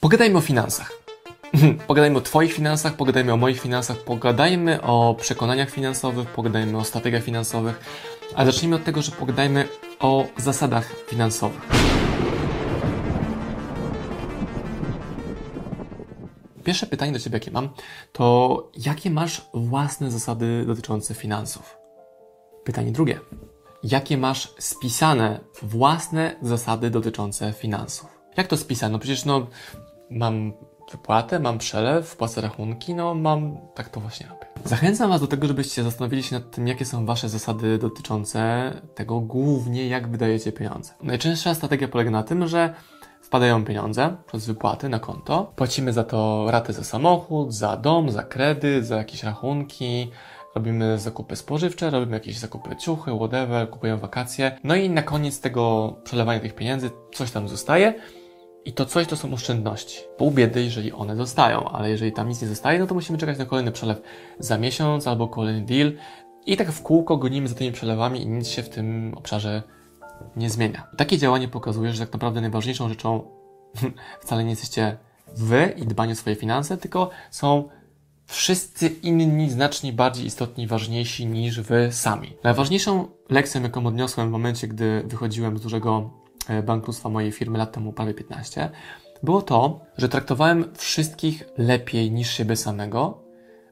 Pogadajmy o finansach. Pogadajmy o Twoich finansach, pogadajmy o moich finansach, pogadajmy o przekonaniach finansowych, pogadajmy o strategiach finansowych, ale zacznijmy od tego, że pogadajmy o zasadach finansowych. Pierwsze pytanie do Ciebie, jakie mam, to jakie masz własne zasady dotyczące finansów? Pytanie drugie. Jakie masz spisane własne zasady dotyczące finansów? Jak to spisane? No przecież no, mam wypłatę, mam przelew, płacę rachunki, no mam, tak to właśnie robię. Zachęcam Was do tego, żebyście zastanowili się nad tym, jakie są Wasze zasady dotyczące tego głównie, jak wydajecie pieniądze. Najczęstsza strategia polega na tym, że wpadają pieniądze przez wypłaty na konto, płacimy za to raty za samochód, za dom, za kredyt, za jakieś rachunki, robimy zakupy spożywcze, robimy jakieś zakupy ciuchy, whatever, kupujemy wakacje. No i na koniec tego przelewania tych pieniędzy coś tam zostaje i to coś to są oszczędności. Pół biedy, jeżeli one zostają, ale jeżeli tam nic nie zostaje, no to musimy czekać na kolejny przelew za miesiąc albo kolejny deal i tak w kółko gonimy za tymi przelewami i nic się w tym obszarze nie zmienia. Takie działanie pokazuje, że tak naprawdę najważniejszą rzeczą wcale nie jesteście wy i dbanie o swoje finanse, tylko są wszyscy inni znacznie bardziej istotni, ważniejsi niż wy sami. Najważniejszą lekcją, jaką odniosłem w momencie, gdy wychodziłem z dużego bankructwa mojej firmy lat temu, prawie 15, było to, że traktowałem wszystkich lepiej niż siebie samego,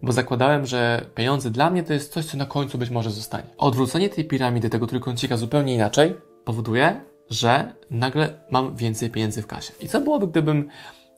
bo zakładałem, że pieniądze dla mnie to jest coś, co na końcu być może zostanie. Odwrócenie tej piramidy, tego trójkącika zupełnie inaczej, powoduje, że nagle mam więcej pieniędzy w kasie. I co byłoby, gdybym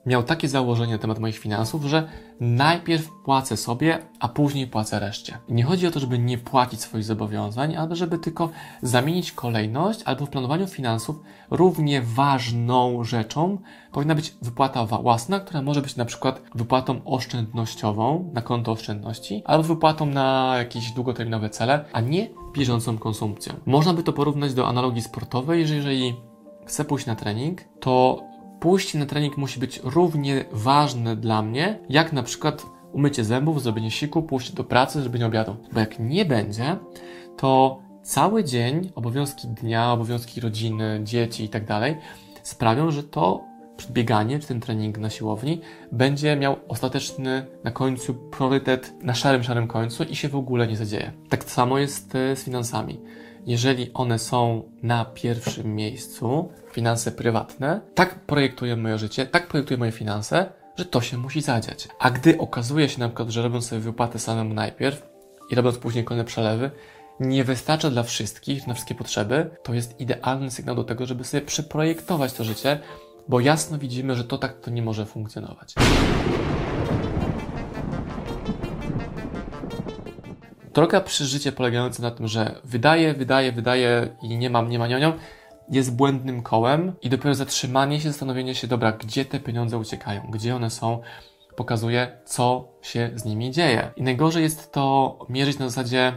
miał takie założenie na temat moich finansów, że najpierw płacę sobie, a później płacę reszcie. nie chodzi o to, żeby nie płacić swoich zobowiązań, ale żeby tylko zamienić kolejność, albo w planowaniu finansów równie ważną rzeczą powinna być wypłata własna, która może być na przykład wypłatą oszczędnościową na konto oszczędności, albo wypłatą na jakieś długoterminowe cele, a nie bieżącą konsumpcją. Można by to porównać do analogii sportowej, że jeżeli chcę pójść na trening, to pójście na trening musi być równie ważne dla mnie, jak na przykład umycie zębów, zrobienie siku, pójście do pracy, zrobienie obiadu. Bo jak nie będzie, to cały dzień, obowiązki dnia, obowiązki rodziny, dzieci i tak dalej sprawią, że to bieganie, czy ten trening na siłowni będzie miał ostateczny na końcu priorytet na szarym, szarym końcu i się w ogóle nie zadzieje. Tak samo jest e, z finansami jeżeli one są na pierwszym miejscu, finanse prywatne, tak projektuję moje życie, tak projektuję moje finanse, że to się musi zadziać. A gdy okazuje się na przykład, że robiąc sobie wypłatę samemu najpierw i robiąc później kolejne przelewy, nie wystarcza dla wszystkich, na wszystkie potrzeby, to jest idealny sygnał do tego, żeby sobie przeprojektować to życie, bo jasno widzimy, że to tak to nie może funkcjonować. droga przeżycie polegająca na tym, że wydaje, wydaje, wydaje i nie mam, nie ma nionią, jest błędnym kołem i dopiero zatrzymanie się, zastanowienie się, dobra, gdzie te pieniądze uciekają, gdzie one są, pokazuje, co się z nimi dzieje. I najgorzej jest to mierzyć na zasadzie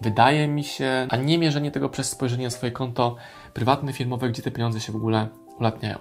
wydaje mi się, a nie mierzenie tego przez spojrzenie na swoje konto prywatne, firmowe, gdzie te pieniądze się w ogóle ulatniają.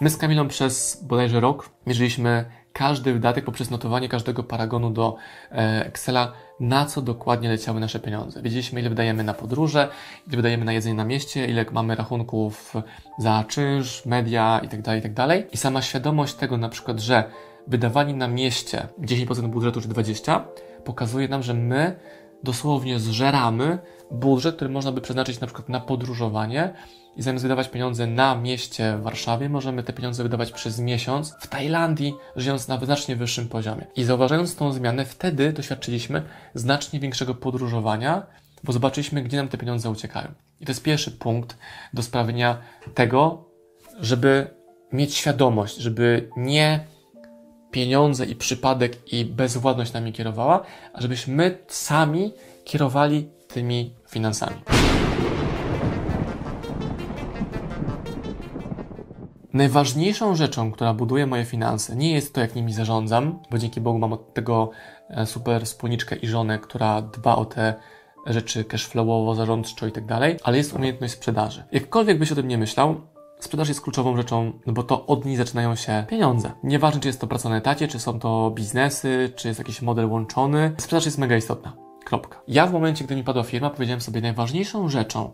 My z Kamilą przez bodajże rok mierzyliśmy każdy wydatek poprzez notowanie każdego paragonu do e, Excela, na co dokładnie leciały nasze pieniądze. Wiedzieliśmy, ile wydajemy na podróże, ile wydajemy na jedzenie na mieście, ile mamy rachunków za czynsz, media itd., tak itd. Tak I sama świadomość tego na przykład, że wydawanie na mieście 10% budżetu czy 20% pokazuje nam, że my dosłownie zżeramy budżet, który można by przeznaczyć na przykład na podróżowanie, i zamiast wydawać pieniądze na mieście w Warszawie, możemy te pieniądze wydawać przez miesiąc w Tajlandii, żyjąc na znacznie wyższym poziomie. I zauważając tą zmianę, wtedy doświadczyliśmy znacznie większego podróżowania, bo zobaczyliśmy, gdzie nam te pieniądze uciekają. I to jest pierwszy punkt do sprawienia tego, żeby mieć świadomość, żeby nie pieniądze i przypadek i bezwładność nami kierowała, a żebyśmy sami kierowali tymi finansami. Najważniejszą rzeczą, która buduje moje finanse, nie jest to, jak nimi zarządzam, bo dzięki Bogu mam od tego e, super spółniczkę i żonę, która dba o te rzeczy cashflowowo, zarządczo i tak dalej, ale jest umiejętność sprzedaży. Jakkolwiek byś o tym nie myślał, sprzedaż jest kluczową rzeczą, no bo to od niej zaczynają się pieniądze. Nieważne, czy jest to praca na etacie, czy są to biznesy, czy jest jakiś model łączony, sprzedaż jest mega istotna. Kropka. Ja w momencie, gdy mi padła firma, powiedziałem sobie, najważniejszą rzeczą,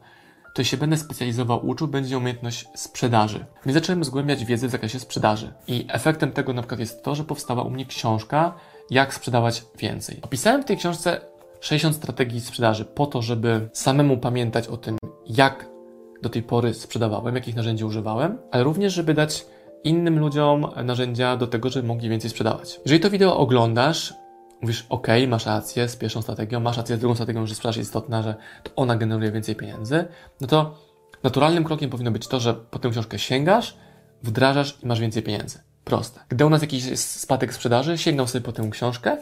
który się będę specjalizował, uczył, będzie umiejętność sprzedaży. Więc zacząłem zgłębiać wiedzę w zakresie sprzedaży. I efektem tego na przykład jest to, że powstała u mnie książka, jak sprzedawać więcej. Opisałem w tej książce 60 strategii sprzedaży po to, żeby samemu pamiętać o tym, jak do tej pory sprzedawałem, jakich narzędzi używałem, ale również, żeby dać innym ludziom narzędzia do tego, żeby mogli więcej sprzedawać. Jeżeli to wideo oglądasz, mówisz, ok, masz rację z pierwszą strategią, masz rację z drugą strategią, że sprzedaż jest istotna, że to ona generuje więcej pieniędzy, no to naturalnym krokiem powinno być to, że po tę książkę sięgasz, wdrażasz i masz więcej pieniędzy. Proste. Gdy u nas jakiś spadek sprzedaży, sięgam sobie po tę książkę,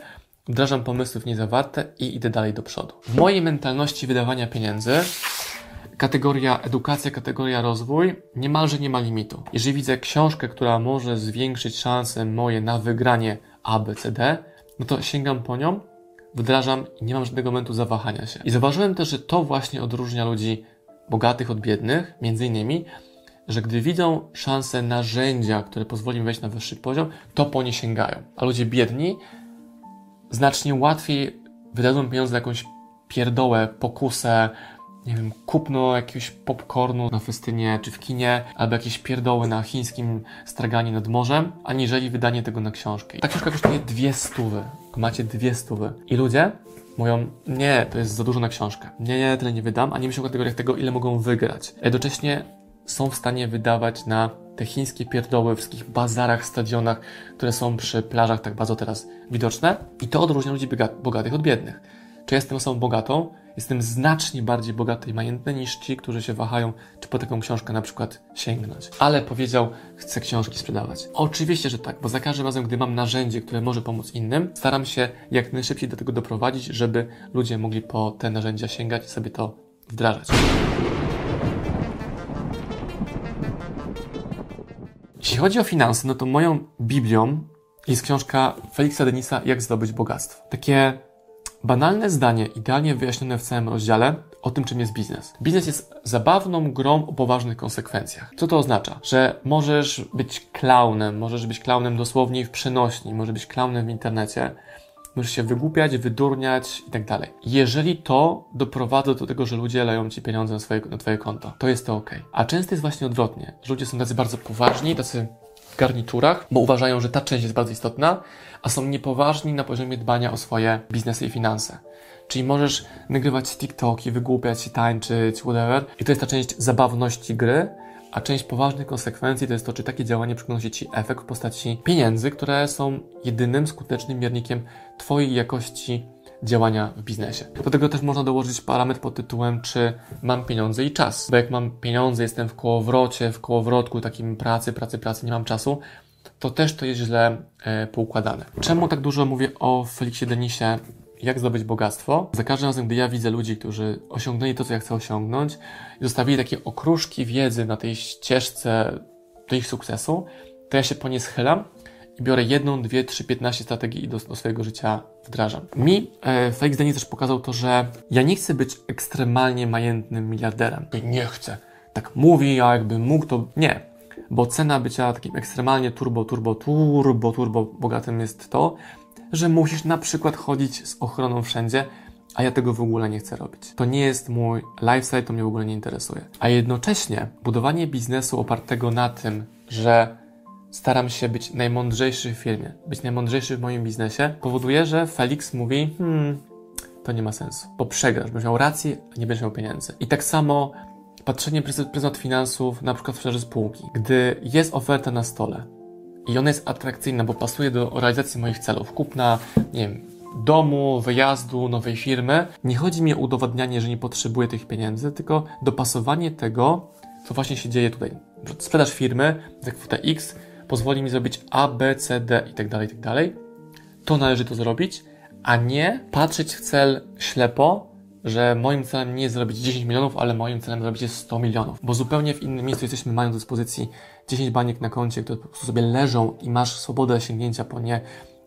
wdrażam pomysły w niej zawarte i idę dalej do przodu. W mojej mentalności wydawania pieniędzy kategoria edukacja, kategoria rozwój niemalże nie ma limitu. Jeżeli widzę książkę, która może zwiększyć szanse moje na wygranie A, B, C, D, no to sięgam po nią, wdrażam i nie mam żadnego momentu zawahania się. I zauważyłem też, że to właśnie odróżnia ludzi bogatych od biednych, między innymi, że gdy widzą szansę narzędzia, które pozwoli im wejść na wyższy poziom, to po nie sięgają. A ludzie biedni znacznie łatwiej wydadzą pieniądze na jakąś pierdołę, pokusę, nie wiem, kupno jakiegoś popcornu na festynie czy w kinie, albo jakieś pierdoły na chińskim straganie nad morzem, aniżeli wydanie tego na książkę. Ta książka kosztuje dwie stówy. Macie dwie stówy. I ludzie mówią, nie, to jest za dużo na książkę. Nie, nie, tyle nie wydam, a nie myślą w kategoriach tego, ile mogą wygrać. Jednocześnie są w stanie wydawać na te chińskie pierdoły w wszystkich bazarach, stadionach, które są przy plażach tak bardzo teraz widoczne. I to odróżnia ludzi bogatych od biednych. Czy jestem osobą bogatą? Jestem znacznie bardziej bogaty i majętny niż ci, którzy się wahają, czy po taką książkę na przykład sięgnąć. Ale powiedział, chcę książki sprzedawać. Oczywiście, że tak, bo za każdym razem, gdy mam narzędzie, które może pomóc innym, staram się jak najszybciej do tego doprowadzić, żeby ludzie mogli po te narzędzia sięgać i sobie to wdrażać. Jeśli chodzi o finanse, no to moją Biblią jest książka Feliksa Denisa Jak zdobyć bogactwo. Takie banalne zdanie, idealnie wyjaśnione w całym rozdziale o tym, czym jest biznes. Biznes jest zabawną grą o poważnych konsekwencjach. Co to oznacza? Że możesz być klaunem, możesz być klaunem dosłownie w przenośni, możesz być klaunem w internecie, możesz się wygłupiać, wydurniać i tak dalej. Jeżeli to doprowadza do tego, że ludzie leją ci pieniądze na, swoje, na twoje konto, to jest to ok. A często jest właśnie odwrotnie, ludzie są tacy bardzo poważni, tacy garniturach, bo uważają, że ta część jest bardzo istotna, a są niepoważni na poziomie dbania o swoje biznesy i finanse. Czyli możesz nagrywać TikToki, wygłupiać się, tańczyć, whatever. I to jest ta część zabawności gry, a część poważnych konsekwencji to jest to, czy takie działanie przynosi Ci efekt w postaci pieniędzy, które są jedynym skutecznym miernikiem Twojej jakości działania w biznesie. Do tego też można dołożyć parametr pod tytułem, czy mam pieniądze i czas. Bo jak mam pieniądze, jestem w kołowrocie, w kołowrotku takim pracy, pracy, pracy, nie mam czasu, to też to jest źle e, poukładane. Czemu tak dużo mówię o Feliksie Denisie? Jak zdobyć bogactwo? Za każdym razem, gdy ja widzę ludzi, którzy osiągnęli to, co ja chcę osiągnąć i zostawili takie okruszki wiedzy na tej ścieżce do ich sukcesu, to ja się po nie schylam i biorę jedną, dwie, trzy, piętnaście strategii i do, do swojego życia wdrażam. Mi e, Felix Denis też pokazał to, że ja nie chcę być ekstremalnie majętnym miliarderem. Nie chcę. Tak mówi, a jakby mógł, to nie. Bo cena bycia takim ekstremalnie turbo, turbo, turbo, turbo bogatym jest to, że musisz na przykład chodzić z ochroną wszędzie, a ja tego w ogóle nie chcę robić. To nie jest mój lifestyle, to mnie w ogóle nie interesuje. A jednocześnie budowanie biznesu opartego na tym, że staram się być najmądrzejszy w firmie, być najmądrzejszy w moim biznesie, powoduje, że Felix mówi, hmm, to nie ma sensu, bo przegrasz, będziesz miał rację, a nie będziesz miał pieniędzy. I tak samo patrzenie przez pryzmat finansów, na przykład w sferze spółki. Gdy jest oferta na stole i ona jest atrakcyjna, bo pasuje do realizacji moich celów, kupna, nie wiem, domu, wyjazdu, nowej firmy, nie chodzi mi o udowodnianie, że nie potrzebuję tych pieniędzy, tylko dopasowanie tego, co właśnie się dzieje tutaj. Sprzedaż firmy za kwotę X pozwoli mi zrobić A, B, C, D i tak dalej, i tak. To należy to zrobić, a nie patrzeć w cel ślepo, że moim celem nie jest zrobić 10 milionów, ale moim celem zrobić jest 100 milionów. Bo zupełnie w innym miejscu jesteśmy, mając do dyspozycji 10 baniek na koncie, które po prostu sobie leżą i masz swobodę sięgnięcia po nie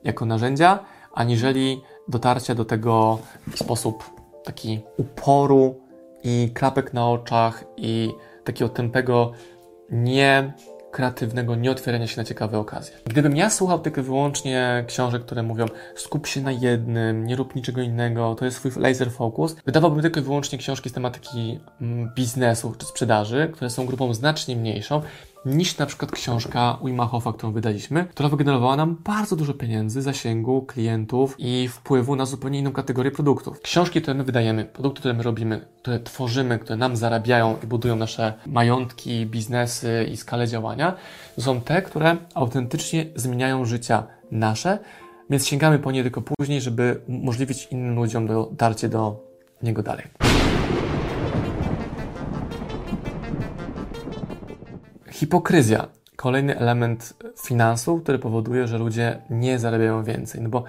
jako narzędzia, aniżeli dotarcia do tego w sposób taki uporu i klapek na oczach i takiego tępego nie kreatywnego nieotwierania się na ciekawe okazje. Gdybym ja słuchał tylko wyłącznie książek, które mówią skup się na jednym, nie rób niczego innego, to jest swój laser focus, wydawałbym tylko i wyłącznie książki z tematyki mm, biznesu czy sprzedaży, które są grupą znacznie mniejszą niż na przykład książka Wimachoffa, którą wydaliśmy, która wygenerowała nam bardzo dużo pieniędzy, zasięgu, klientów i wpływu na zupełnie inną kategorię produktów. Książki, które my wydajemy, produkty, które my robimy, które tworzymy, które nam zarabiają i budują nasze majątki, biznesy i skalę działania, są te, które autentycznie zmieniają życia nasze, więc sięgamy po nie tylko później, żeby umożliwić innym ludziom dotarcie do niego dalej. Hipokryzja. Kolejny element finansów, który powoduje, że ludzie nie zarabiają więcej. No bo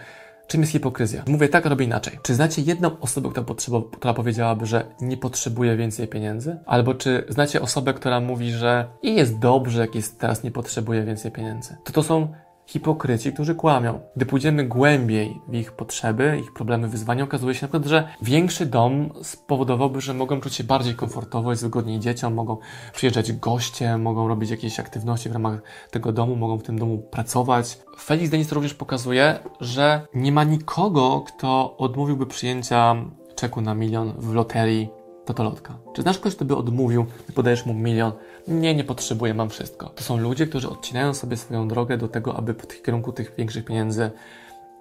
czym jest hipokryzja? Mówię tak, robię inaczej. Czy znacie jedną osobę, która, potrzeba, która powiedziałaby, że nie potrzebuje więcej pieniędzy? Albo czy znacie osobę, która mówi, że i jest dobrze, jak jest teraz, nie potrzebuje więcej pieniędzy? To to są hipokryci, którzy kłamią. Gdy pójdziemy głębiej w ich potrzeby, ich problemy, wyzwania, okazuje się na przykład, że większy dom spowodowałby, że mogą czuć się bardziej komfortowo, jest wygodniej dzieciom, mogą przyjeżdżać goście, mogą robić jakieś aktywności w ramach tego domu, mogą w tym domu pracować. Felix Denis również pokazuje, że nie ma nikogo, kto odmówiłby przyjęcia czeku na milion w loterii totolotka. Czy znasz kogoś, kto by odmówił, gdy podajesz mu milion, nie, nie potrzebuję, mam wszystko. To są ludzie, którzy odcinają sobie swoją drogę do tego, aby w kierunku tych większych pieniędzy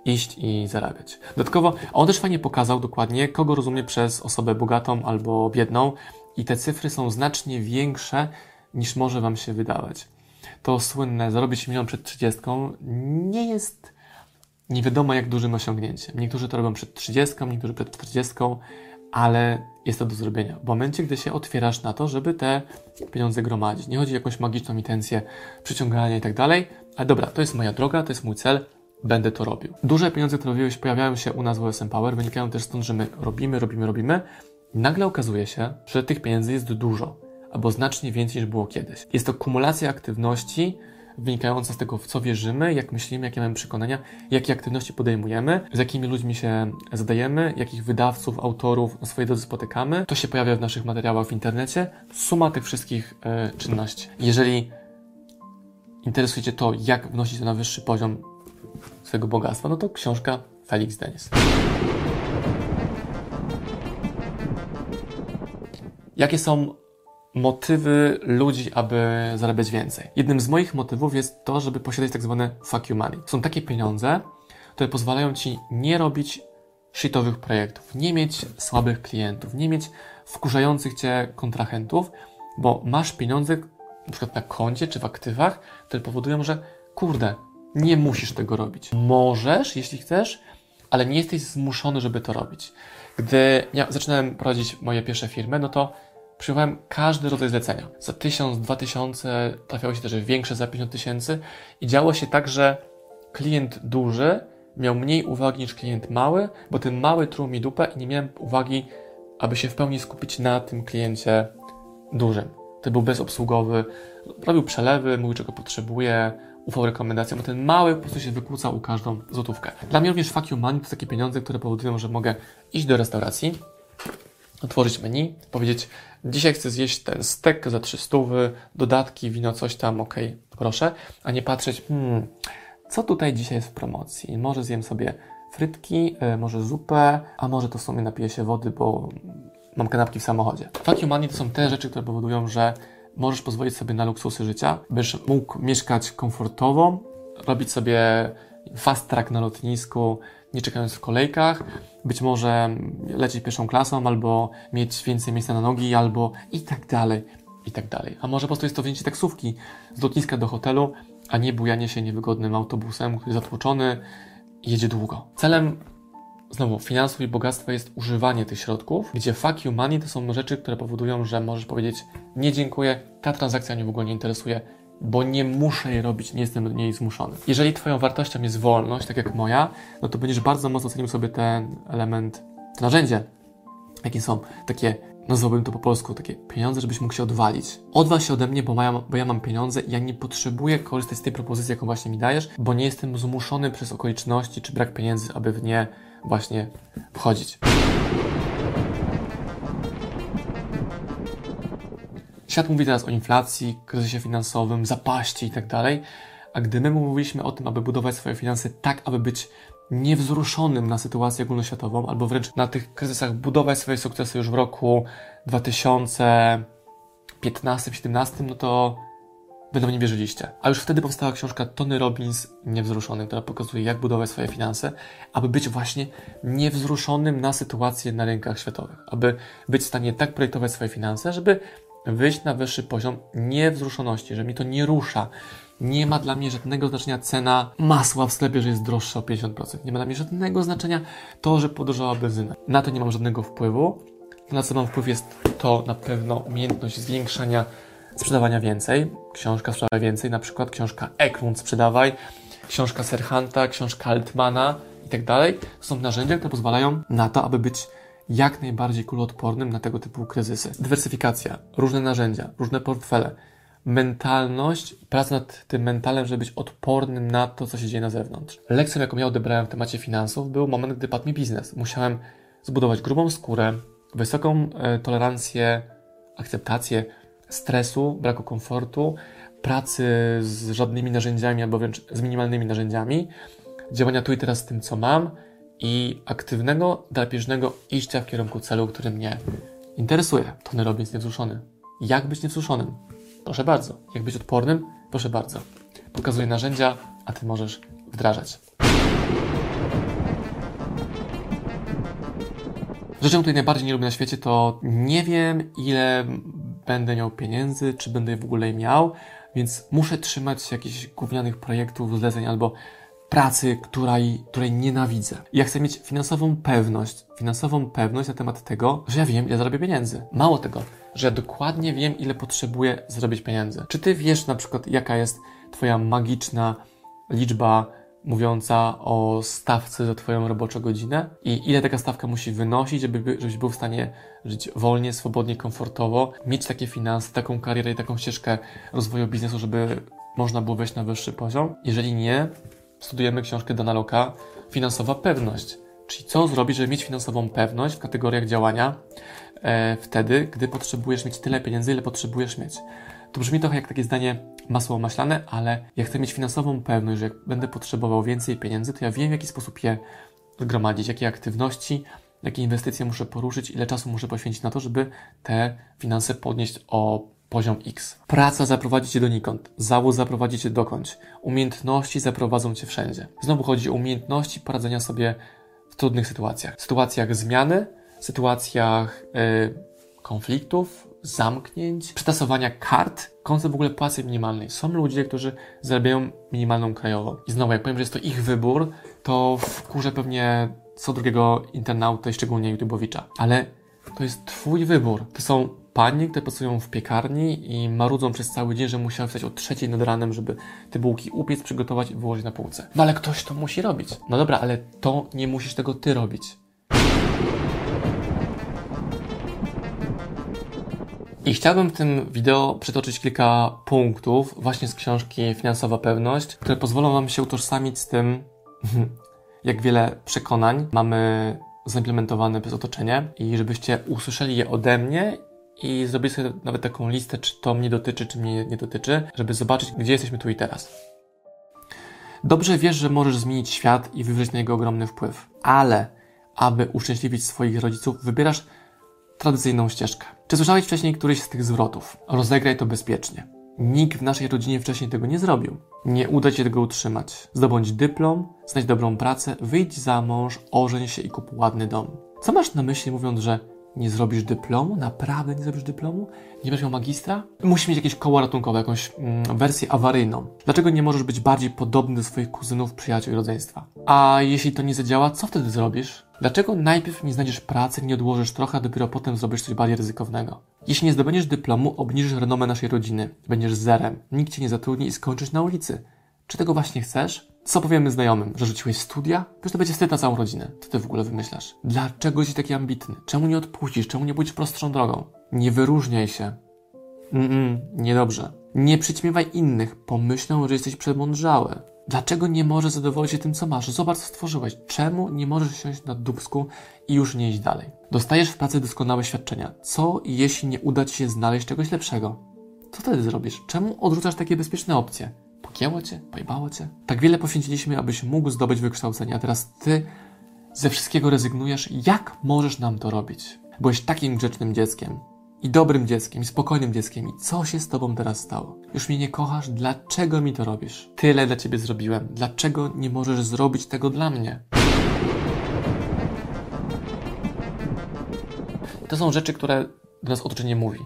iść i zarabiać. Dodatkowo on też fajnie pokazał dokładnie, kogo rozumie przez osobę bogatą albo biedną i te cyfry są znacznie większe niż może Wam się wydawać. To słynne zarobić milion przed trzydziestką nie jest nie wiadomo jak dużym osiągnięciem. Niektórzy to robią przed trzydziestką, niektórzy przed czterdziestką, ale jest to do zrobienia. W momencie, gdy się otwierasz na to, żeby te pieniądze gromadzić. Nie chodzi o jakąś magiczną intencję przyciągania i tak dalej, ale dobra, to jest moja droga, to jest mój cel, będę to robił. Duże pieniądze, które pojawiają się u nas w OSM Power, wynikają też stąd, że my robimy, robimy, robimy nagle okazuje się, że tych pieniędzy jest dużo, albo znacznie więcej niż było kiedyś. Jest to kumulacja aktywności, wynikająca z tego, w co wierzymy, jak myślimy, jakie mamy przekonania, jakie aktywności podejmujemy, z jakimi ludźmi się zadajemy, jakich wydawców, autorów na swojej drodze spotykamy. To się pojawia w naszych materiałach w internecie. Suma tych wszystkich y, czynności. Jeżeli interesuje Cię to, jak wnosić to na wyższy poziom swojego bogactwa, no to książka Felix Denis. Jakie są motywy ludzi, aby zarabiać więcej. Jednym z moich motywów jest to, żeby posiadać tak zwane fuck you money. Są takie pieniądze, które pozwalają Ci nie robić shitowych projektów, nie mieć słabych klientów, nie mieć wkurzających Cię kontrahentów, bo masz pieniądze na przykład na koncie czy w aktywach, które powodują, że kurde, nie musisz tego robić. Możesz, jeśli chcesz, ale nie jesteś zmuszony, żeby to robić. Gdy ja zaczynałem prowadzić moje pierwsze firmy, no to przyjmowałem każdy rodzaj zlecenia. Za 1000, 2000, trafiało się też większe za 50 tysięcy i działo się tak, że klient duży miał mniej uwagi niż klient mały, bo ten mały truł mi dupę i nie miałem uwagi, aby się w pełni skupić na tym kliencie dużym. To był bezobsługowy, robił przelewy, mówił czego potrzebuje, ufał rekomendacjom, bo ten mały po prostu się wykłócał u każdą złotówkę. Dla mnie również fuck you money to takie pieniądze, które powodują, że mogę iść do restauracji, otworzyć menu, powiedzieć dzisiaj chcę zjeść ten stek za 300, dodatki, wino, coś tam, ok, proszę, a nie patrzeć, hmm, co tutaj dzisiaj jest w promocji. Może zjem sobie frytki, e, może zupę, a może to w sumie napiję się wody, bo mam kanapki w samochodzie. Fuck money to są te rzeczy, które powodują, że możesz pozwolić sobie na luksusy życia, byś mógł mieszkać komfortowo, robić sobie fast track na lotnisku, nie czekając w kolejkach, być może lecieć pierwszą klasą, albo mieć więcej miejsca na nogi, albo i tak dalej, i tak dalej. A może po prostu jest to wzięcie taksówki z lotniska do hotelu, a nie bujanie się niewygodnym autobusem, który jest zatłoczony i jedzie długo. Celem znowu finansów i bogactwa jest używanie tych środków, gdzie fuck you money to są rzeczy, które powodują, że możesz powiedzieć nie dziękuję, ta transakcja mnie w ogóle nie interesuje, bo nie muszę jej robić, nie jestem do niej zmuszony. Jeżeli Twoją wartością jest wolność, tak jak moja, no to będziesz bardzo mocno cenił sobie ten element, to narzędzie, jakie są takie, nazwałbym to po polsku, takie pieniądze, żebyś mógł się odwalić. Odwal się ode mnie, bo, ja, bo ja mam pieniądze i ja nie potrzebuję korzystać z tej propozycji, jaką właśnie mi dajesz, bo nie jestem zmuszony przez okoliczności czy brak pieniędzy, aby w nie właśnie wchodzić. Świat mówi teraz o inflacji, kryzysie finansowym, zapaści i tak a gdy my mówiliśmy o tym, aby budować swoje finanse tak, aby być niewzruszonym na sytuację ogólnoświatową, albo wręcz na tych kryzysach budować swoje sukcesy już w roku 2015-17, no to wy nam nie wierzyliście. A już wtedy powstała książka Tony Robbins Niewzruszony, która pokazuje, jak budować swoje finanse, aby być właśnie niewzruszonym na sytuację na rynkach światowych. Aby być w stanie tak projektować swoje finanse, żeby wyjść na wyższy poziom niewzruszoności, że mi to nie rusza. Nie ma dla mnie żadnego znaczenia cena masła w sklepie, że jest droższa o 50%. Nie ma dla mnie żadnego znaczenia to, że podrożała benzyna. Na to nie mam żadnego wpływu. Na co mam wpływ jest to na pewno umiejętność zwiększania sprzedawania więcej. Książka sprzedawaj więcej, na przykład książka Eklund sprzedawaj, książka Serhanta, książka Altmana i tak dalej. To są narzędzia, które pozwalają na to, aby być jak najbardziej kuloodpornym na tego typu kryzysy. Dywersyfikacja, różne narzędzia, różne portfele, mentalność, praca nad tym mentalem, żeby być odpornym na to, co się dzieje na zewnątrz. Lekcją, jaką ja odebrałem w temacie finansów, był moment, gdy padł mi biznes. Musiałem zbudować grubą skórę, wysoką e, tolerancję, akceptację stresu, braku komfortu, pracy z żadnymi narzędziami albo wręcz z minimalnymi narzędziami, działania tu i teraz z tym, co mam i aktywnego, drapieżnego iścia w kierunku celu, który mnie interesuje. Tony Robbins niewzruszony. Jak być niewzruszonym? Proszę bardzo. Jak być odpornym? Proszę bardzo. Pokazuję narzędzia, a Ty możesz wdrażać. Rzeczą, której najbardziej nie lubię na świecie, to nie wiem, ile będę miał pieniędzy, czy będę je w ogóle miał, więc muszę trzymać się jakichś gównianych projektów, zleceń albo pracy, której, której nienawidzę. Ja chcę mieć finansową pewność, finansową pewność na temat tego, że ja wiem, ile zarobię pieniędzy. Mało tego, że ja dokładnie wiem, ile potrzebuję zarobić pieniędzy. Czy ty wiesz na przykład, jaka jest twoja magiczna liczba mówiąca o stawce za Twoją roboczą godzinę i ile taka stawka musi wynosić, żeby, żebyś był w stanie żyć wolnie, swobodnie, komfortowo, mieć takie finanse, taką karierę i taką ścieżkę rozwoju biznesu, żeby można było wejść na wyższy poziom. Jeżeli nie, studujemy książkę Dana Loka Finansowa Pewność. Czyli co zrobić, żeby mieć finansową pewność w kategoriach działania e, wtedy, gdy potrzebujesz mieć tyle pieniędzy, ile potrzebujesz mieć. To brzmi trochę jak takie zdanie masło maślane, ale ja chcę mieć finansową pewność, że jak będę potrzebował więcej pieniędzy, to ja wiem, w jaki sposób je zgromadzić, jakie aktywności, jakie inwestycje muszę poruszyć, ile czasu muszę poświęcić na to, żeby te finanse podnieść o poziom X. Praca zaprowadzi cię donikąd, zawód zaprowadzi cię dokądś, umiejętności zaprowadzą cię wszędzie. Znowu chodzi o umiejętności poradzenia sobie w trudnych sytuacjach. Sytuacjach zmiany, sytuacjach yy, konfliktów, zamknięć, przetasowania kart, koncept w ogóle płacy minimalnej. Są ludzie, którzy zarabiają minimalną krajową. I znowu, jak powiem, że jest to ich wybór, to wkurzę pewnie co drugiego internauta szczególnie YouTube'owicza. Ale to jest Twój wybór. To są panie, które pracują w piekarni i marudzą przez cały dzień, że musiały wstać o trzeciej nad ranem, żeby te bułki upiec, przygotować i wyłożyć na półce. No ale ktoś to musi robić. No dobra, ale to nie musisz tego Ty robić. I chciałbym w tym wideo przytoczyć kilka punktów właśnie z książki Finansowa Pewność, które pozwolą Wam się utożsamić z tym, jak wiele przekonań mamy zaimplementowane przez otoczenie i żebyście usłyszeli je ode mnie i zrobili sobie nawet taką listę, czy to mnie dotyczy, czy mnie nie dotyczy, żeby zobaczyć, gdzie jesteśmy tu i teraz. Dobrze wiesz, że możesz zmienić świat i wywrzeć na niego ogromny wpływ, ale aby uszczęśliwić swoich rodziców, wybierasz tradycyjną ścieżkę. Czy słyszałeś wcześniej któryś z tych zwrotów? Rozegraj to bezpiecznie. Nikt w naszej rodzinie wcześniej tego nie zrobił. Nie uda ci tego utrzymać. Zdobądź dyplom, znajdź dobrą pracę, wyjdź za mąż, ożeń się i kup ładny dom. Co masz na myśli mówiąc, że nie zrobisz dyplomu? Naprawdę nie zrobisz dyplomu? Nie będziesz miał magistra? Musisz mieć jakieś koło ratunkowe, jakąś mm, wersję awaryjną. Dlaczego nie możesz być bardziej podobny do swoich kuzynów, przyjaciół i rodzeństwa? A jeśli to nie zadziała, co wtedy zrobisz? Dlaczego najpierw nie znajdziesz pracy, nie odłożysz trochę, a dopiero potem zrobisz coś bardziej ryzykownego? Jeśli nie zdobędziesz dyplomu, obniżysz renomę naszej rodziny. Będziesz zerem. Nikt cię nie zatrudni i skończysz na ulicy. Czy tego właśnie chcesz? Co powiemy znajomym? Że rzuciłeś studia? Przecież to będzie wstyd na całą rodzinę. Co ty w ogóle wymyślasz? Dlaczego jesteś taki ambitny? Czemu nie odpuścisz? Czemu nie pójdziesz prostszą drogą? Nie wyróżniaj się. Mm, -mm niedobrze. Nie przyćmiewaj innych. Pomyślą, że jesteś przemądrzały. Dlaczego nie możesz zadowolić się tym, co masz? Zobacz, co stworzyłeś. Czemu nie możesz siąść na dubsku i już nie iść dalej? Dostajesz w pracy doskonałe świadczenia. Co, jeśli nie uda Ci się znaleźć czegoś lepszego? Co wtedy zrobisz? Czemu odrzucasz takie bezpieczne opcje? Pogięło Cię? Pojebało Cię? Tak wiele poświęciliśmy, abyś mógł zdobyć wykształcenie, a teraz Ty ze wszystkiego rezygnujesz? Jak możesz nam to robić? Byłeś takim grzecznym dzieckiem i dobrym dzieckiem, i spokojnym dzieckiem. I co się z tobą teraz stało? Już mnie nie kochasz? Dlaczego mi to robisz? Tyle dla ciebie zrobiłem. Dlaczego nie możesz zrobić tego dla mnie? To są rzeczy, które do nas otoczenie mówi.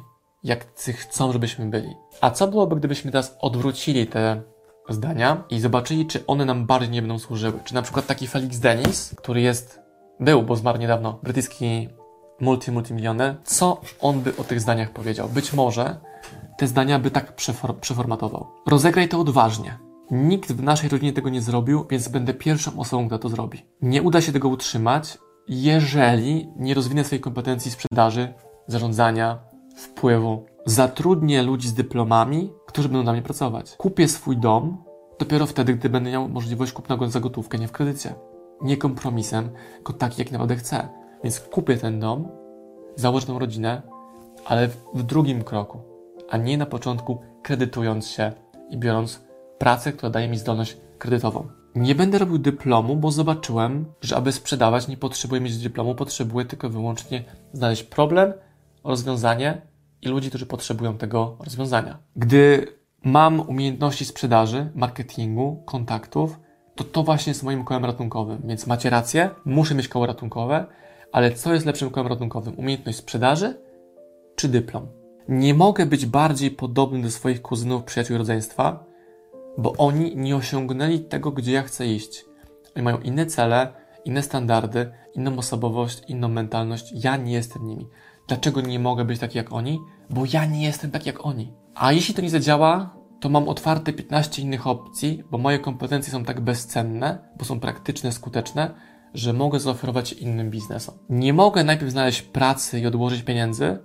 Jak chcą, żebyśmy byli. A co byłoby, gdybyśmy teraz odwrócili te zdania i zobaczyli, czy one nam bardziej nie będą służyły? Czy na przykład taki Felix Dennis, który jest, był, bo zmarł niedawno, brytyjski multi, multimilioner, co on by o tych zdaniach powiedział? Być może te zdania by tak przefor przeformatował. Rozegraj to odważnie. Nikt w naszej rodzinie tego nie zrobił, więc będę pierwszą osobą, która to zrobi. Nie uda się tego utrzymać, jeżeli nie rozwinę swojej kompetencji sprzedaży, zarządzania, wpływu. Zatrudnię ludzi z dyplomami, którzy będą na mnie pracować. Kupię swój dom dopiero wtedy, gdy będę miał możliwość kupna go za gotówkę, nie w kredycie. Nie kompromisem, tylko taki, jak naprawdę chcę. Więc kupię ten dom, założę tą rodzinę, ale w drugim kroku, a nie na początku kredytując się i biorąc pracę, która daje mi zdolność kredytową. Nie będę robił dyplomu, bo zobaczyłem, że aby sprzedawać nie potrzebuję mieć dyplomu, potrzebuję tylko wyłącznie znaleźć problem, rozwiązanie i ludzi, którzy potrzebują tego rozwiązania. Gdy mam umiejętności sprzedaży, marketingu, kontaktów, to to właśnie jest moim kołem ratunkowym. Więc macie rację, muszę mieć koło ratunkowe, ale co jest lepszym kołem ratunkowym? Umiejętność sprzedaży czy dyplom? Nie mogę być bardziej podobny do swoich kuzynów, przyjaciół rodzeństwa, bo oni nie osiągnęli tego, gdzie ja chcę iść. Oni mają inne cele, inne standardy, inną osobowość, inną mentalność. Ja nie jestem nimi. Dlaczego nie mogę być taki jak oni? Bo ja nie jestem taki jak oni. A jeśli to nie zadziała, to mam otwarte 15 innych opcji, bo moje kompetencje są tak bezcenne, bo są praktyczne, skuteczne, że mogę zaoferować innym biznesom. Nie mogę najpierw znaleźć pracy i odłożyć pieniędzy,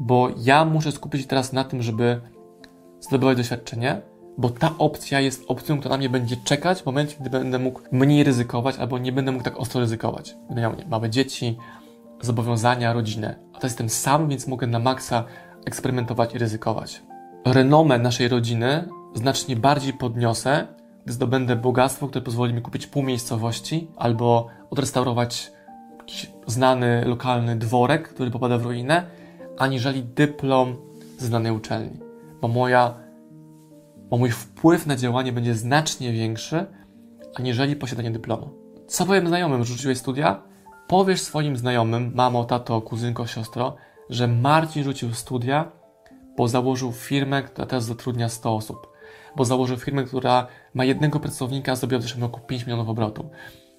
bo ja muszę skupić się teraz na tym, żeby zdobywać doświadczenie, bo ta opcja jest opcją, która na mnie będzie czekać w momencie, gdy będę mógł mniej ryzykować albo nie będę mógł tak ostro ryzykować. Będę miał nie, małe dzieci, zobowiązania, rodzinę. A to jestem sam, więc mogę na maksa eksperymentować i ryzykować. Renomę naszej rodziny znacznie bardziej podniosę, gdy zdobędę bogactwo, które pozwoli mi kupić pół miejscowości albo odrestaurować jakiś znany, lokalny dworek, który popada w ruinę, aniżeli dyplom z znanej uczelni. Bo moja, bo mój wpływ na działanie będzie znacznie większy, aniżeli posiadanie dyplomu. Co powiem znajomym, rzuciłeś studia? Powiesz swoim znajomym, mamo, tato, kuzynko, siostro, że Marcin rzucił studia, bo założył firmę, która teraz zatrudnia 100 osób. Bo założył firmę, która ma jednego pracownika, a zrobiła w zeszłym roku 5 milionów obrotu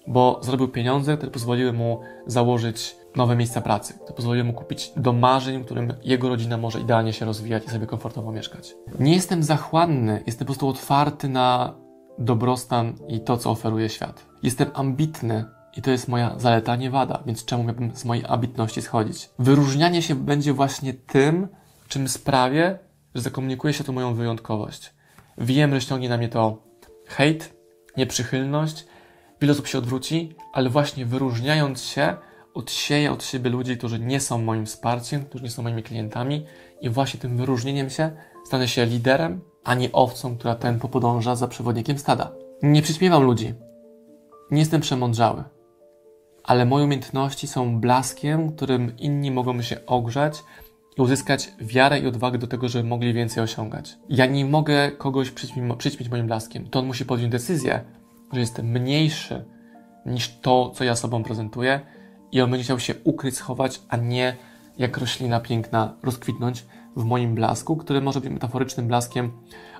bo zrobił pieniądze, które pozwoliły mu założyć nowe miejsca pracy, które pozwoliły mu kupić dom marzeń, w którym jego rodzina może idealnie się rozwijać i sobie komfortowo mieszkać. Nie jestem zachłanny, jestem po prostu otwarty na dobrostan i to, co oferuje świat. Jestem ambitny i to jest moja zaleta, nie wada, więc czemu miałbym z mojej ambitności schodzić? Wyróżnianie się będzie właśnie tym, czym sprawię, że zakomunikuję się tu moją wyjątkowość. Wiem, że ściągnie na mnie to hejt, nieprzychylność, Wiele osób się odwróci, ale właśnie wyróżniając się, odsieję od siebie ludzi, którzy nie są moim wsparciem, którzy nie są moimi klientami i właśnie tym wyróżnieniem się stanę się liderem, a nie owcą, która tempo podąża za przewodnikiem stada. Nie przyśmiewam ludzi. Nie jestem przemądrzały. Ale moje umiejętności są blaskiem, którym inni mogą się ogrzać i uzyskać wiarę i odwagę do tego, żeby mogli więcej osiągać. Ja nie mogę kogoś przyćmić moim blaskiem. To on musi podjąć decyzję, że jestem mniejszy niż to, co ja sobą prezentuję i on będzie chciał się ukryć, schować, a nie jak roślina piękna rozkwitnąć w moim blasku, który może być metaforycznym blaskiem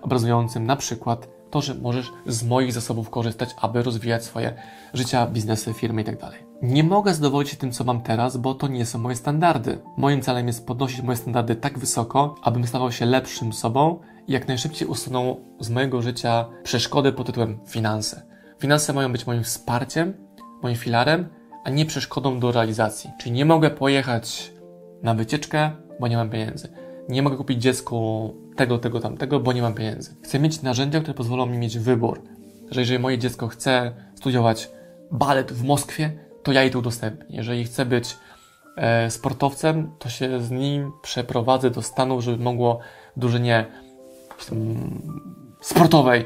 obrazującym na przykład to, że możesz z moich zasobów korzystać, aby rozwijać swoje życia, biznesy, firmy itd. Nie mogę zadowolić się tym, co mam teraz, bo to nie są moje standardy. Moim celem jest podnosić moje standardy tak wysoko, abym stawał się lepszym sobą i jak najszybciej usunął z mojego życia przeszkody pod tytułem finanse. Finanse mają być moim wsparciem, moim filarem, a nie przeszkodą do realizacji. Czyli nie mogę pojechać na wycieczkę, bo nie mam pieniędzy. Nie mogę kupić dziecku tego, tego, tamtego, bo nie mam pieniędzy. Chcę mieć narzędzia, które pozwolą mi mieć wybór. że jeżeli moje dziecko chce studiować balet w Moskwie, to ja jej to udostępnię. Jeżeli chce być e, sportowcem, to się z nim przeprowadzę do Stanów, żeby mogło w drużynie sportowej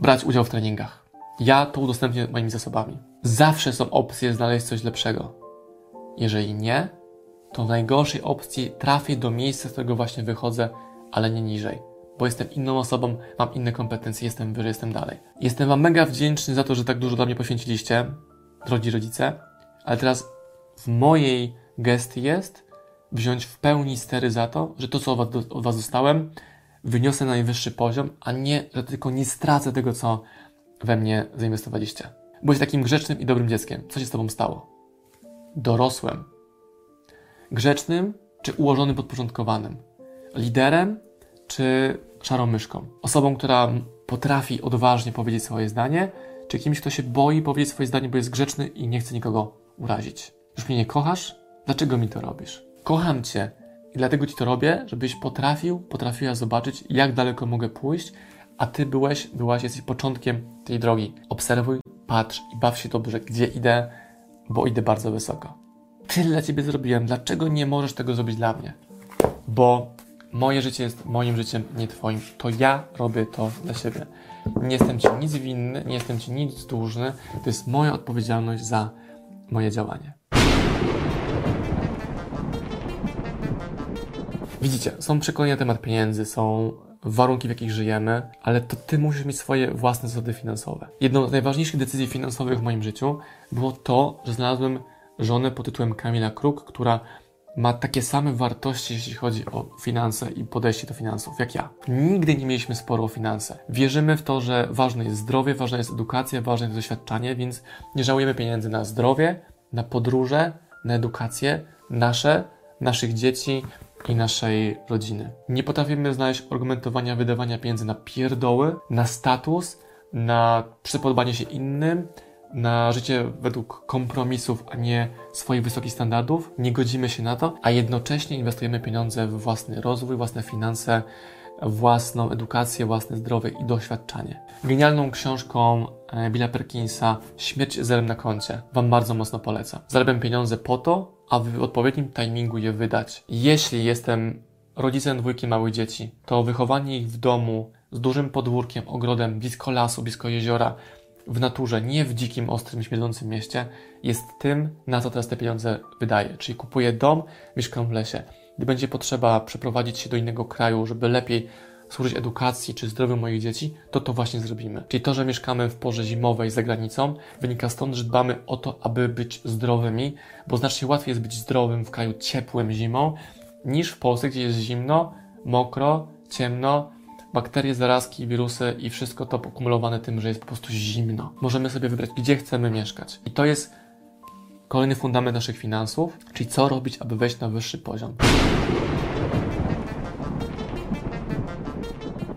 brać udział w treningach. Ja to udostępnię moimi zasobami. Zawsze są opcje znaleźć coś lepszego. Jeżeli nie, to w najgorszej opcji trafię do miejsca, z którego właśnie wychodzę, ale nie niżej. Bo jestem inną osobą, mam inne kompetencje, jestem wyżej, jestem dalej. Jestem Wam mega wdzięczny za to, że tak dużo dla mnie poświęciliście, drodzy rodzice, ale teraz w mojej gestii jest wziąć w pełni stery za to, że to, co od Was dostałem, wyniosę na najwyższy poziom, a nie, że tylko nie stracę tego, co we mnie zainwestowaliście. Byłeś takim grzecznym i dobrym dzieckiem. Co się z Tobą stało? Dorosłem. Grzecznym czy ułożonym, podporządkowanym? Liderem czy szarą myszką? Osobą, która potrafi odważnie powiedzieć swoje zdanie, czy kimś, kto się boi powiedzieć swoje zdanie, bo jest grzeczny i nie chce nikogo urazić? Już mnie nie kochasz? Dlaczego mi to robisz? Kocham Cię i dlatego Ci to robię, żebyś potrafił, potrafiła zobaczyć, jak daleko mogę pójść, a Ty byłeś, byłaś, jesteś początkiem tej drogi. Obserwuj, patrz i baw się dobrze, gdzie idę, bo idę bardzo wysoko. Tyle dla Ciebie zrobiłem, dlaczego nie możesz tego zrobić dla mnie? Bo moje życie jest moim życiem, nie Twoim. To ja robię to dla siebie. Nie jestem Ci nic winny, nie jestem Ci nic dłużny. To jest moja odpowiedzialność za moje działanie. Widzicie, są przekonania na temat pieniędzy, są warunki, w jakich żyjemy, ale to ty musisz mieć swoje własne zasady finansowe. Jedną z najważniejszych decyzji finansowych w moim życiu było to, że znalazłem żonę pod tytułem Kamila Kruk, która ma takie same wartości, jeśli chodzi o finanse i podejście do finansów, jak ja. Nigdy nie mieliśmy sporu o finanse. Wierzymy w to, że ważne jest zdrowie, ważna jest edukacja, ważne jest doświadczanie, więc nie żałujemy pieniędzy na zdrowie, na podróże, na edukację, nasze, naszych dzieci, i naszej rodziny. Nie potrafimy znaleźć argumentowania wydawania pieniędzy na pierdoły, na status, na przypodobanie się innym, na życie według kompromisów, a nie swoich wysokich standardów. Nie godzimy się na to, a jednocześnie inwestujemy pieniądze w własny rozwój, własne finanse, własną edukację, własne zdrowie i doświadczanie. Genialną książką e, Billa Perkinsa Śmierć zerem na koncie Wam bardzo mocno polecam. Zarabiam pieniądze po to, aby w odpowiednim timingu je wydać. Jeśli jestem rodzicem dwójki małych dzieci, to wychowanie ich w domu z dużym podwórkiem, ogrodem, blisko lasu, blisko jeziora, w naturze, nie w dzikim, ostrym, śmierdzącym mieście, jest tym, na co teraz te pieniądze wydaję. Czyli kupuję dom, mieszkam w lesie. Gdy będzie potrzeba przeprowadzić się do innego kraju, żeby lepiej służyć edukacji czy zdrowiu moich dzieci, to to właśnie zrobimy. Czyli to, że mieszkamy w porze zimowej za granicą, wynika stąd, że dbamy o to, aby być zdrowymi, bo znacznie łatwiej jest być zdrowym w kraju ciepłym zimą, niż w Polsce, gdzie jest zimno, mokro, ciemno, bakterie, zarazki, wirusy i wszystko to pokumulowane tym, że jest po prostu zimno. Możemy sobie wybrać, gdzie chcemy mieszkać. I to jest kolejny fundament naszych finansów, czyli co robić, aby wejść na wyższy poziom.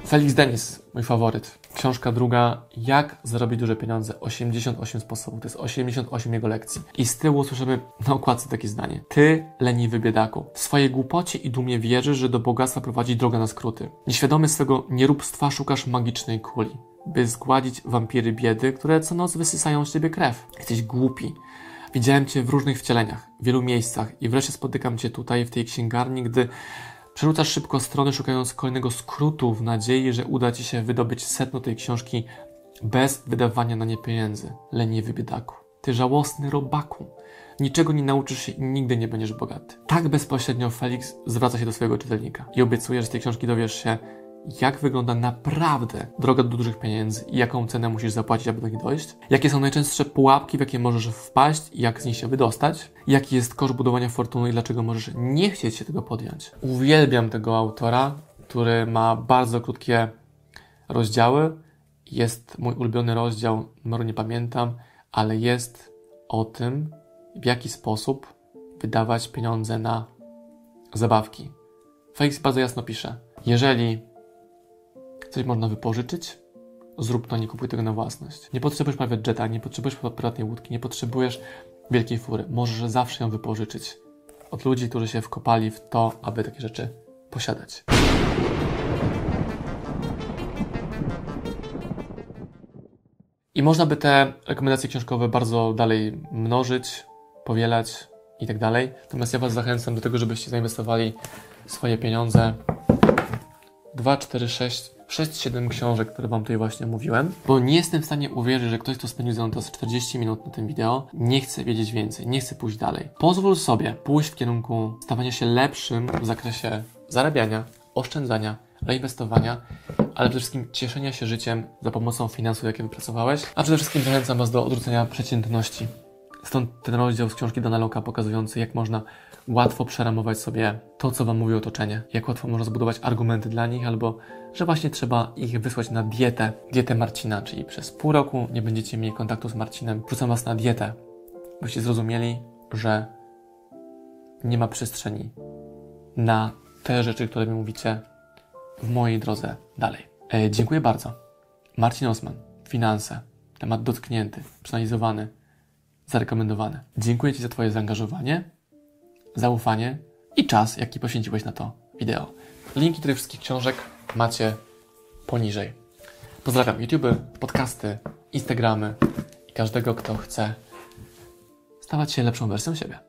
Felix Denis, mój faworyt. Książka druga, Jak zarobić duże pieniądze. 88 sposobów. To jest 88 jego lekcji. I z tyłu słyszymy na okładce takie zdanie. Ty, leniwy biedaku, w swojej głupocie i dumie wierzysz, że do bogactwa prowadzi droga na skróty. Nieświadomy swego nieróbstwa szukasz magicznej kuli, by zgładzić wampiry biedy, które co noc wysysają z ciebie krew. Jesteś głupi. Widziałem cię w różnych wcieleniach, w wielu miejscach i wreszcie spotykam cię tutaj w tej księgarni, gdy Przerzucasz szybko strony, szukając kolejnego skrótu w nadziei, że uda Ci się wydobyć setno tej książki bez wydawania na nie pieniędzy. Leniwy biedaku. Ty żałosny robaku. Niczego nie nauczysz się i nigdy nie będziesz bogaty. Tak bezpośrednio Felix zwraca się do swojego czytelnika i obiecuje, że z tej książki dowiesz się, jak wygląda naprawdę droga do dużych pieniędzy i jaką cenę musisz zapłacić, aby do nich dojść, jakie są najczęstsze pułapki, w jakie możesz wpaść i jak z nich się wydostać, jaki jest koszt budowania fortuny i dlaczego możesz nie chcieć się tego podjąć. Uwielbiam tego autora, który ma bardzo krótkie rozdziały. Jest mój ulubiony rozdział, numeru nie pamiętam, ale jest o tym, w jaki sposób wydawać pieniądze na zabawki. Felix bardzo jasno pisze, jeżeli Coś można wypożyczyć? Zrób to, nie kupuj tego na własność. Nie potrzebujesz private jeta, nie potrzebujesz prywatnej łódki, nie potrzebujesz wielkiej fury. Możesz zawsze ją wypożyczyć od ludzi, którzy się wkopali w to, aby takie rzeczy posiadać. I można by te rekomendacje książkowe bardzo dalej mnożyć, powielać i tak dalej. Natomiast ja Was zachęcam do tego, żebyście zainwestowali swoje pieniądze 2, 4, 6, 6, 7 książek, które Wam tutaj właśnie mówiłem, bo nie jestem w stanie uwierzyć, że ktoś, kto spędził ze mną teraz 40 minut na tym wideo, nie chce wiedzieć więcej, nie chce pójść dalej. Pozwól sobie pójść w kierunku stawania się lepszym w zakresie zarabiania, oszczędzania, reinwestowania, ale przede wszystkim cieszenia się życiem za pomocą finansów, jakie wypracowałeś, a przede wszystkim zachęcam Was do odrzucenia przeciętności. Stąd ten rozdział z książki Dana Loka pokazujący, jak można łatwo przeramować sobie to, co Wam mówi otoczenie, jak łatwo można zbudować argumenty dla nich, albo że właśnie trzeba ich wysłać na dietę, dietę Marcina, czyli przez pół roku nie będziecie mieli kontaktu z Marcinem. Wrzucam Was na dietę, byście zrozumieli, że nie ma przestrzeni na te rzeczy, które mi mówicie w mojej drodze dalej. E, dziękuję bardzo. Marcin Osman, finanse, temat dotknięty, przeanalizowany, zarekomendowany. Dziękuję Ci za Twoje zaangażowanie, zaufanie i czas, jaki poświęciłeś na to wideo. Linki do tych wszystkich książek macie poniżej. Pozdrawiam YouTube, podcasty, Instagramy i każdego, kto chce stawać się lepszą wersją siebie.